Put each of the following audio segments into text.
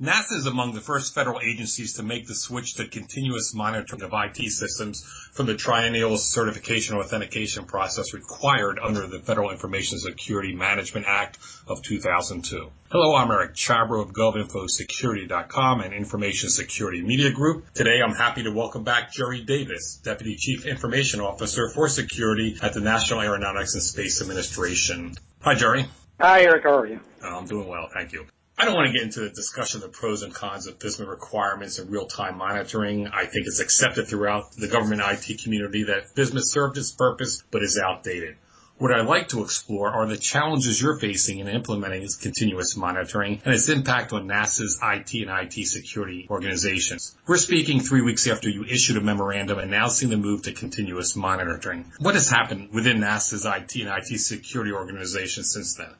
NASA is among the first federal agencies to make the switch to continuous monitoring of IT systems from the triennial certification authentication process required under the Federal Information Security Management Act of 2002. Hello, I'm Eric Chabrow of GovInfoSecurity.com and Information Security Media Group. Today I'm happy to welcome back Jerry Davis, Deputy Chief Information Officer for Security at the National Aeronautics and Space Administration. Hi, Jerry. Hi, Eric. How are you? I'm doing well, thank you. I don't want to get into the discussion of the pros and cons of FISMA requirements and real-time monitoring. I think it's accepted throughout the government IT community that FISMA served its purpose but is outdated. What I'd like to explore are the challenges you're facing in implementing this continuous monitoring and its impact on NASA's IT and IT security organizations. We're speaking three weeks after you issued a memorandum announcing the move to continuous monitoring. What has happened within NASA's IT and IT security organizations since then?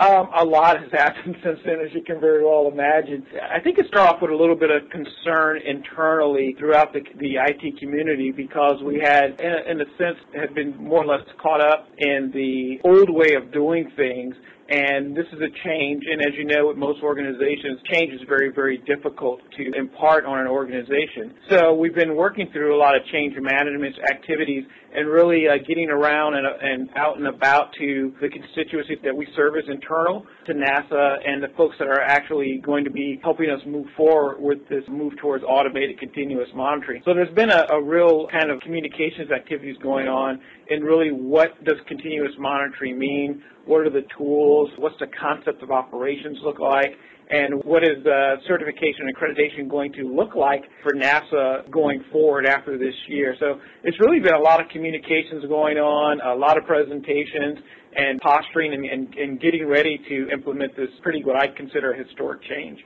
Um, a lot has happened since then, as you can very well imagine. I think it started off with a little bit of concern internally throughout the, the IT community because we had, in a, in a sense, had been more or less caught up in the old way of doing things and this is a change, and as you know, with most organizations, change is very, very difficult to impart on an organization. So we've been working through a lot of change management activities and really uh, getting around and, uh, and out and about to the constituencies that we serve as internal to NASA and the folks that are actually going to be helping us move forward with this move towards automated continuous monitoring. So there's been a, a real kind of communications activities going on and really what does continuous monitoring mean? What are the tools? What's the concept of operations look like? And what is the certification and accreditation going to look like for NASA going forward after this year? So it's really been a lot of communications going on, a lot of presentations, and posturing and, and, and getting ready to implement this pretty what I'd consider a historic change.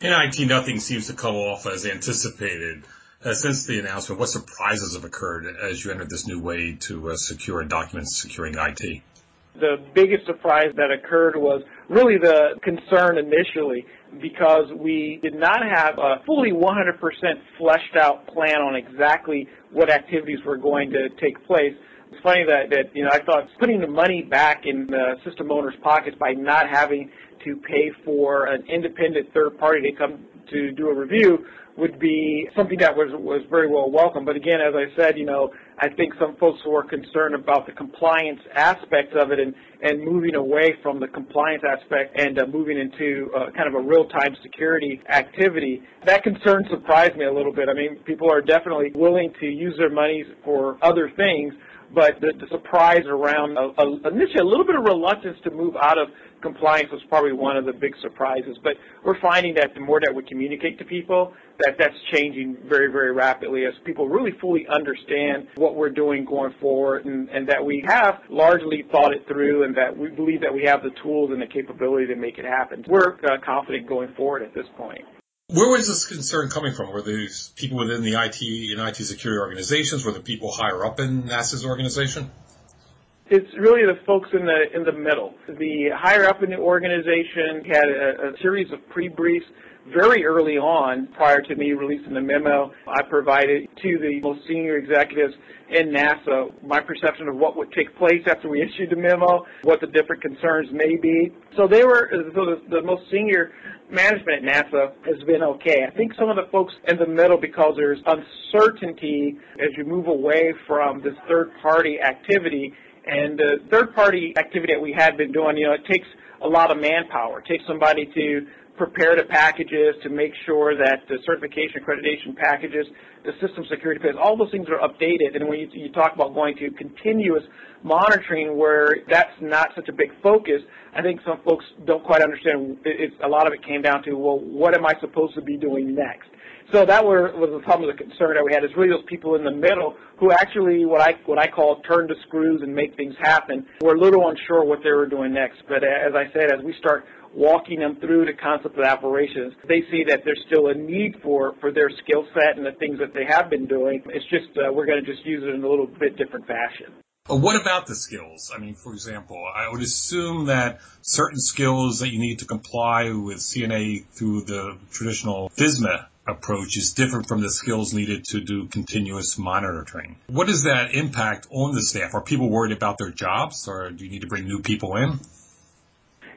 In IT, nothing seems to come off as anticipated. Uh, since the announcement, what surprises have occurred as you entered this new way to uh, secure documents securing IT? The biggest surprise that occurred was really the concern initially because we did not have a fully 100% fleshed out plan on exactly what activities were going to take place. It's funny that, that you know I thought putting the money back in the system owners' pockets by not having to pay for an independent third party to come to do a review would be something that was was very well welcome. But again, as I said, you know, I think some folks were concerned about the compliance aspects of it and and moving away from the compliance aspect and uh, moving into uh, kind of a real time security activity. That concern surprised me a little bit. I mean, people are definitely willing to use their money for other things but the, the surprise around a, a, initially a little bit of reluctance to move out of compliance was probably one of the big surprises. But we're finding that the more that we communicate to people, that that's changing very, very rapidly as people really fully understand what we're doing going forward and, and that we have largely thought it through and that we believe that we have the tools and the capability to make it happen. We're uh, confident going forward at this point. Where was this concern coming from? Were these people within the IT and IT security organizations? Were the people higher up in NASA's organization? It's really the folks in the in the middle. The higher up in the organization had a, a series of pre-briefs very early on, prior to me releasing the memo, I provided to the most senior executives in NASA my perception of what would take place after we issued the memo, what the different concerns may be. So they were, so the, the most senior management at NASA has been okay. I think some of the folks in the middle, because there's uncertainty as you move away from this third party activity, and the third party activity that we had been doing, you know, it takes a lot of manpower. It takes somebody to prepare the packages to make sure that the certification accreditation packages, the system security packages, all those things are updated. And when you, you talk about going to continuous monitoring where that's not such a big focus, I think some folks don't quite understand. It's, a lot of it came down to, well, what am I supposed to be doing next? So that were, was some of the concern that we had. Is really those people in the middle who actually what I what I call turn the screws and make things happen. Were a little unsure what they were doing next. But as I said, as we start walking them through the concept of operations, they see that there's still a need for, for their skill set and the things that they have been doing. It's just, uh, we're going to just use it in a little bit different fashion. But what about the skills? I mean, for example, I would assume that certain skills that you need to comply with CNA through the traditional FISMA approach is different from the skills needed to do continuous monitoring. What does that impact on the staff? Are people worried about their jobs or do you need to bring new people in?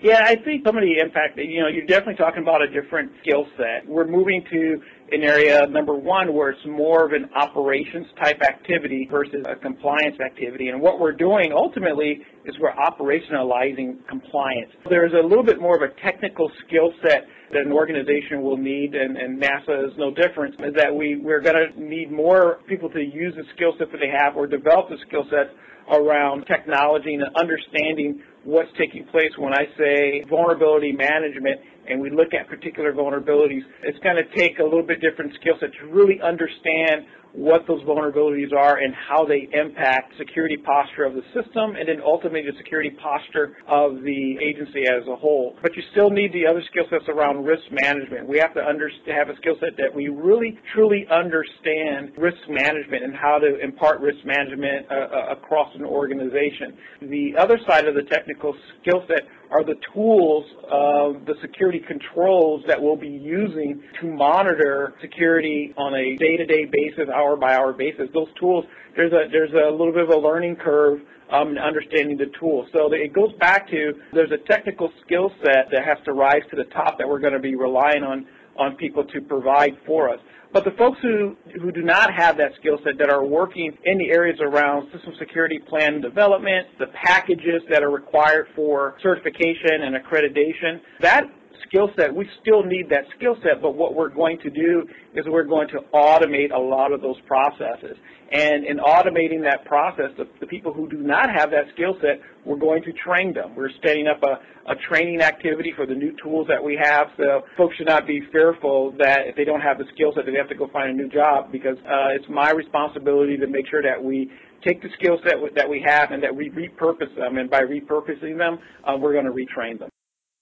Yeah, I think some of the impact, you know, you're definitely talking about a different skill set. We're moving to an area, number one, where it's more of an operations type activity versus a compliance activity. And what we're doing ultimately is we're operationalizing compliance. There's a little bit more of a technical skill set that an organization will need, and, and NASA is no different, is that we, we're going to need more people to use the skill set that they have or develop the skill set around technology and understanding what's taking place when I say vulnerability management and we look at particular vulnerabilities, it's going to take a little bit different skill set to really understand what those vulnerabilities are and how they impact security posture of the system and then ultimately the security posture of the agency as a whole. But you still need the other skill sets around risk management. We have to have a skill set that we really truly understand risk management and how to impart risk management uh, uh across an organization. The other side of the technical skill set are the tools of the security controls that we'll be using to monitor security on a day-to-day basis, hour-by-hour basis. Those tools, there's a there's a little bit of a learning curve um, in understanding the tools. So it goes back to there's a technical skill set that has to rise to the top that we're going to be relying on on people to provide for us. But the folks who, who do not have that skill set that are working in the areas around system security plan development, the packages that are required for certification and accreditation, that skill set, we still need that skill set, but what we're going to do is we're going to automate a lot of those processes. And in automating that process, the, the people who do not have that skill set, we're going to train them. We're setting up a, a training activity for the new tools that we have, so folks should not be fearful that if they don't have the skill set, they have to go find a new job because uh, it's my responsibility to make sure that we take the skill set that we have and that we repurpose them. And by repurposing them, uh, we're going to retrain them.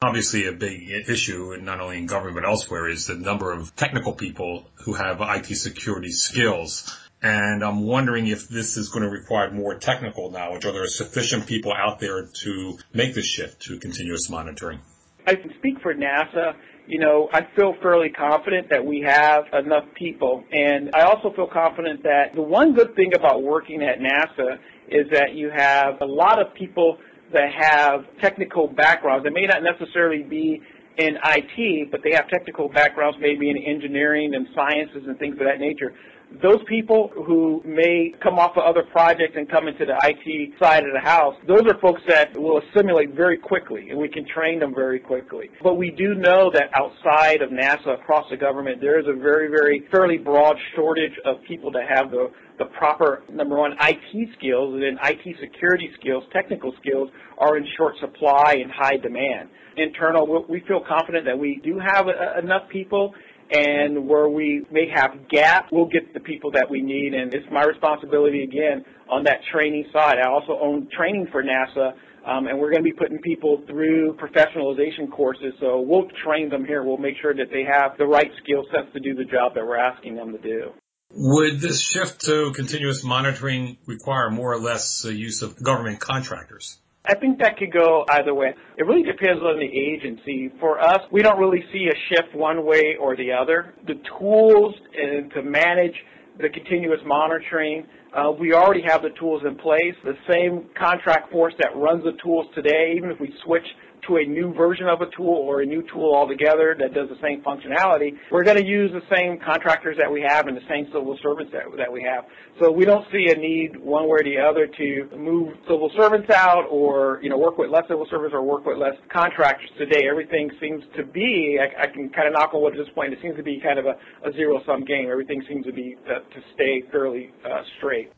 Obviously, a big issue, not only in government but elsewhere, is the number of technical people who have IT security skills. And I'm wondering if this is going to require more technical knowledge. Are there sufficient people out there to make the shift to continuous monitoring? I can speak for NASA. You know, I feel fairly confident that we have enough people. And I also feel confident that the one good thing about working at NASA is that you have a lot of people that have technical backgrounds. They may not necessarily be in IT, but they have technical backgrounds maybe in engineering and sciences and things of that nature those people who may come off of other projects and come into the IT side of the house, those are folks that will assimilate very quickly and we can train them very quickly. But we do know that outside of NASA, across the government, there is a very, very fairly broad shortage of people that have the the proper number one IT skills and then IT security skills, technical skills are in short supply and high demand. Internal, we feel confident that we do have uh, enough people and where we may have gaps, we'll get the people that we need. And it's my responsibility again on that training side. I also own training for NASA, um, and we're going to be putting people through professionalization courses. So we'll train them here. We'll make sure that they have the right skill sets to do the job that we're asking them to do. Would this shift to continuous monitoring require more or less use of government contractors? I think that could go either way. It really depends on the agency. For us, we don't really see a shift one way or the other. The tools and to manage the continuous monitoring, uh, we already have the tools in place. The same contract force that runs the tools today, even if we switch to a new version of a tool or a new tool altogether that does the same functionality, we're going to use the same contractors that we have and the same civil servants that, that we have. So we don't see a need one way or the other to move civil servants out or, you know, work with less civil servants or work with less contractors today. Everything seems to be, I, I can kind of knock on wood at this point, it seems to be kind of a, a zero-sum game. Everything seems to be, uh, to stay fairly uh, straight.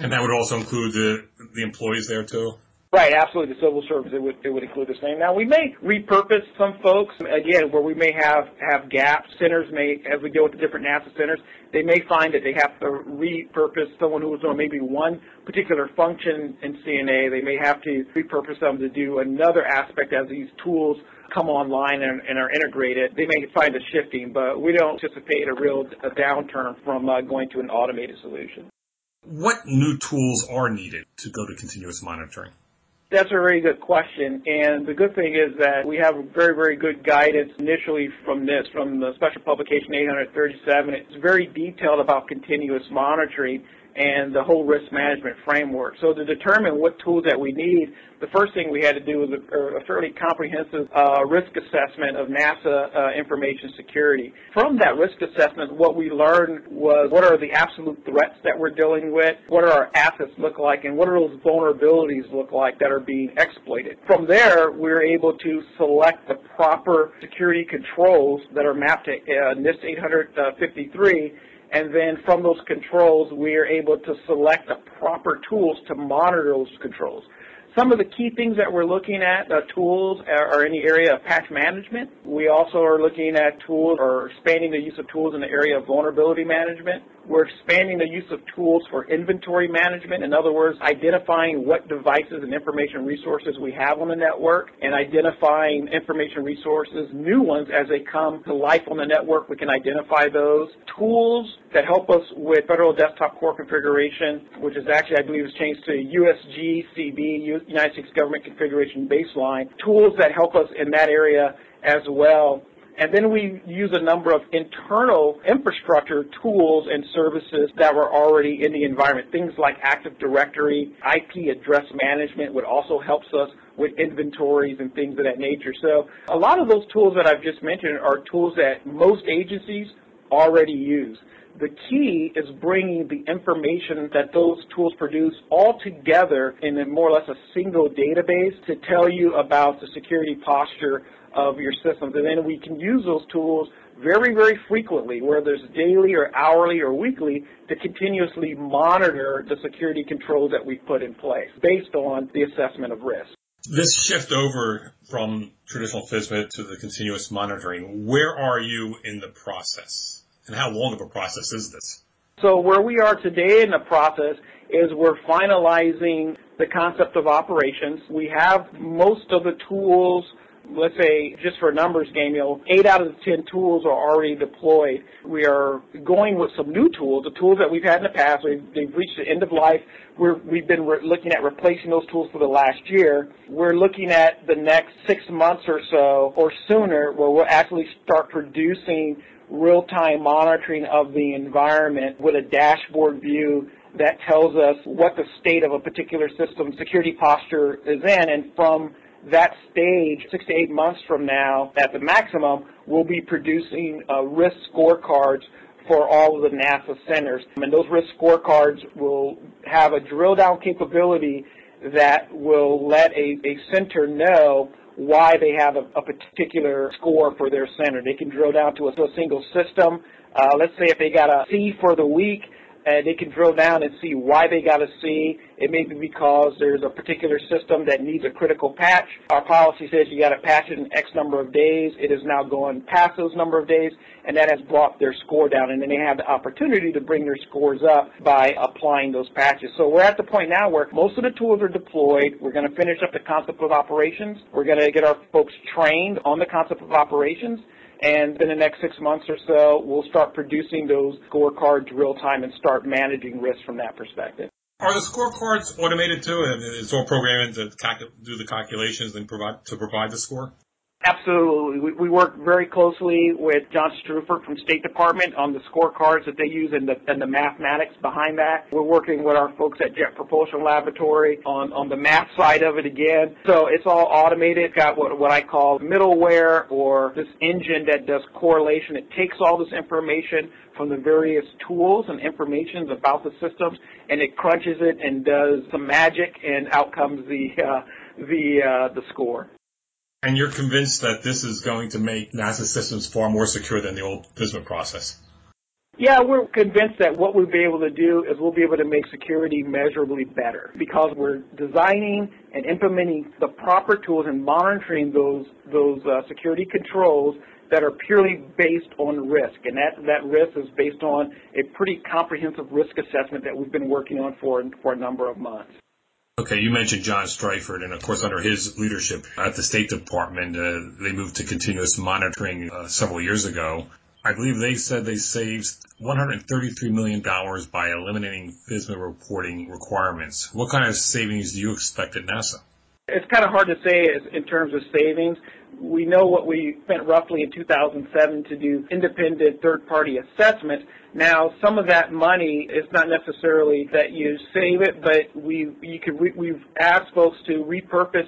And that would also include the, the employees there too? Right, absolutely. The civil service it would it would include the same. Now we may repurpose some folks again where we may have have gaps. Centers may, as we go with the different NASA centers, they may find that they have to repurpose someone who was on maybe one particular function in CNA. They may have to repurpose them to do another aspect as these tools come online and, and are integrated. They may find a shifting, but we don't anticipate a real a downturn from uh, going to an automated solution. What new tools are needed to go to continuous monitoring? That's a very good question. And the good thing is that we have very, very good guidance initially from this, from the Special Publication 837. It's very detailed about continuous monitoring. And the whole risk management framework. So to determine what tools that we need, the first thing we had to do was a, a fairly comprehensive uh, risk assessment of NASA uh, information security. From that risk assessment, what we learned was what are the absolute threats that we're dealing with, what are our assets look like, and what are those vulnerabilities look like that are being exploited. From there, we were able to select the proper security controls that are mapped to uh, NIST 853 and then from those controls, we are able to select the proper tools to monitor those controls. Some of the key things that we're looking at, uh, tools, are, in the area of patch management. We also are looking at tools or expanding the use of tools in the area of vulnerability management. We're expanding the use of tools for inventory management. In other words, identifying what devices and information resources we have on the network and identifying information resources, new ones as they come to life on the network. We can identify those. Tools that help us with federal desktop core configuration, which is actually, I believe, is changed to USGCB, United States Government Configuration Baseline, tools that help us in that area as well. And then we use a number of internal infrastructure tools and services that were already in the environment. Things like Active Directory, IP address management would also helps us with inventories and things of that nature. So a lot of those tools that I've just mentioned are tools that most agencies already use. The key is bringing the information that those tools produce all together in a more or less a single database to tell you about the security posture of your systems. And then we can use those tools very, very frequently, whether it's daily or hourly or weekly, to continuously monitor the security controls that we've put in place based on the assessment of risk. This shift over from traditional FISMA to the continuous monitoring, where are you in the process? And how long of a process is this? So where we are today in the process is we're finalizing the concept of operations. We have most of the tools let's say just for a numbers game, you know, eight out of the ten tools are already deployed. We are going with some new tools, the tools that we've had in the past. We've, they've reached the end of life. We're, we've been re- looking at replacing those tools for the last year. We're looking at the next six months or so, or sooner, where we'll actually start producing real-time monitoring of the environment with a dashboard view that tells us what the state of a particular system security posture is in, and from that stage, six to eight months from now, at the maximum, we'll be producing uh, risk scorecards for all of the NASA centers. And those risk scorecards will have a drill down capability that will let a, a center know why they have a, a, particular score for their center. They can drill down to a, to a single system. Uh, let's say if they got a C for the week, and they can drill down and see why they got a C. It may be because there's a particular system that needs a critical patch. Our policy says you got to patch it in X number of days. It is now going past those number of days, and that has brought their score down. And then they have the opportunity to bring their scores up by applying those patches. So we're at the point now where most of the tools are deployed. We're going to finish up the concept of operations. We're going to get our folks trained on the concept of operations and in the next six months or so, we'll start producing those scorecards real time and start managing risk from that perspective. Are the scorecards automated too, and it's all programmed to do the calculations and provide to provide the score? Absolutely. We, work very closely with John Streufert from State Department on the scorecards that they use and the, and the mathematics behind that. We're working with our folks at Jet Propulsion Laboratory on, on the math side of it again. So it's all automated. Got what, what I call middleware or this engine that does correlation. It takes all this information from the various tools and informations about the systems and it crunches it and does some magic and out comes the, uh, the, uh, the score. And you're convinced that this is going to make NASA systems far more secure than the old FISMA process? Yeah, we're convinced that what we'll be able to do is we'll be able to make security measurably better because we're designing and implementing the proper tools and monitoring those those uh, security controls that are purely based on risk, and that that risk is based on a pretty comprehensive risk assessment that we've been working on for for a number of months. Okay, you mentioned John Streufert, and of course, under his leadership at the State Department, uh, they moved to continuous monitoring uh, several years ago. I believe they said they saved $133 million by eliminating FISMA reporting requirements. What kind of savings do you expect at NASA? It's kind of hard to say in terms of savings. we know what we spent roughly in 2007 to do independent third-party assessment. Now, some of that money is not necessarily that you save it, but we you can we've asked folks to repurpose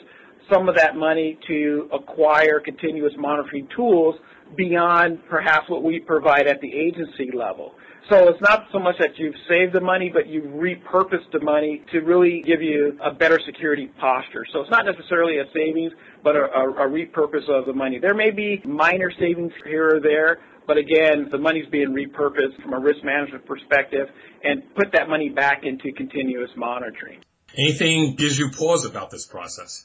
some of that money to acquire continuous monitoring tools beyond perhaps what we provide at the agency level. So it's not so much that you've saved the money, but you've repurposed the money to really give you a better security posture. So it's not necessarily a savings, but a, a, a repurpose of the money. There may be minor savings here or there, but again, the money's being repurposed from a risk management perspective and put that money back into continuous monitoring. Anything gives you pause about this process?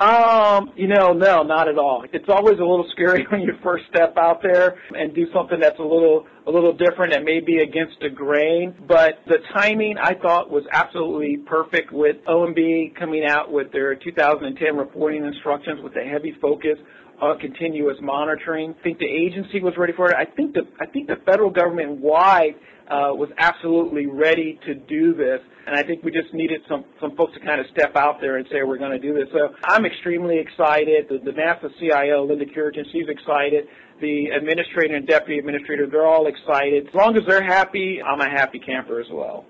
Um, you know, no, not at all. It's always a little scary when you first step out there and do something that's a little a little different and maybe against the grain. But the timing I thought was absolutely perfect with OMB coming out with their 2010 reporting instructions with a heavy focus on continuous monitoring. I think the agency was ready for it. I think the I think the federal government wide uh, was absolutely ready to do this. And I think we just needed some, some folks to kind of step out there and say we're going to do this. So I'm extremely excited. The, the NASA CIO, Linda Cureton, she's excited. The administrator and deputy administrator, they're all excited. As long as they're happy, I'm a happy camper as well.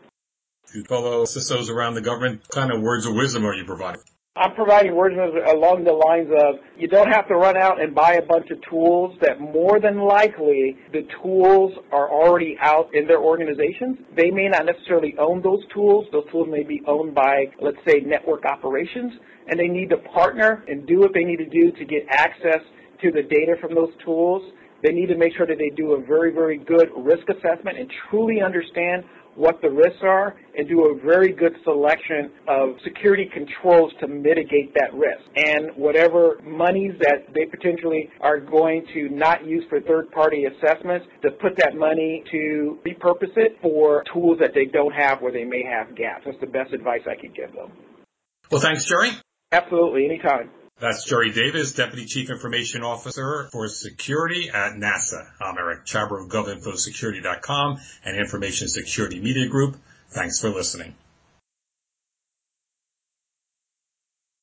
To fellow CISOs around the government, kind of words of wisdom are you providing? I'm providing words along the lines of you don't have to run out and buy a bunch of tools that more than likely the tools are already out in their organizations. They may not necessarily own those tools. Those tools may be owned by, let's say, network operations, and they need to partner and do what they need to do to get access to the data from those tools. They need to make sure that they do a very, very good risk assessment and truly understand what the risks are and do a very good selection of security controls to mitigate that risk. And whatever monies that they potentially are going to not use for third party assessments, to put that money to repurpose it for tools that they don't have where they may have gaps. That's the best advice I could give them. Well, thanks, Jerry. Absolutely, anytime. That's Jerry Davis, Deputy Chief Information Officer for Security at NASA. I'm Eric Chabrow of GovInfoSecurity.com and Information Security Media Group. Thanks for listening.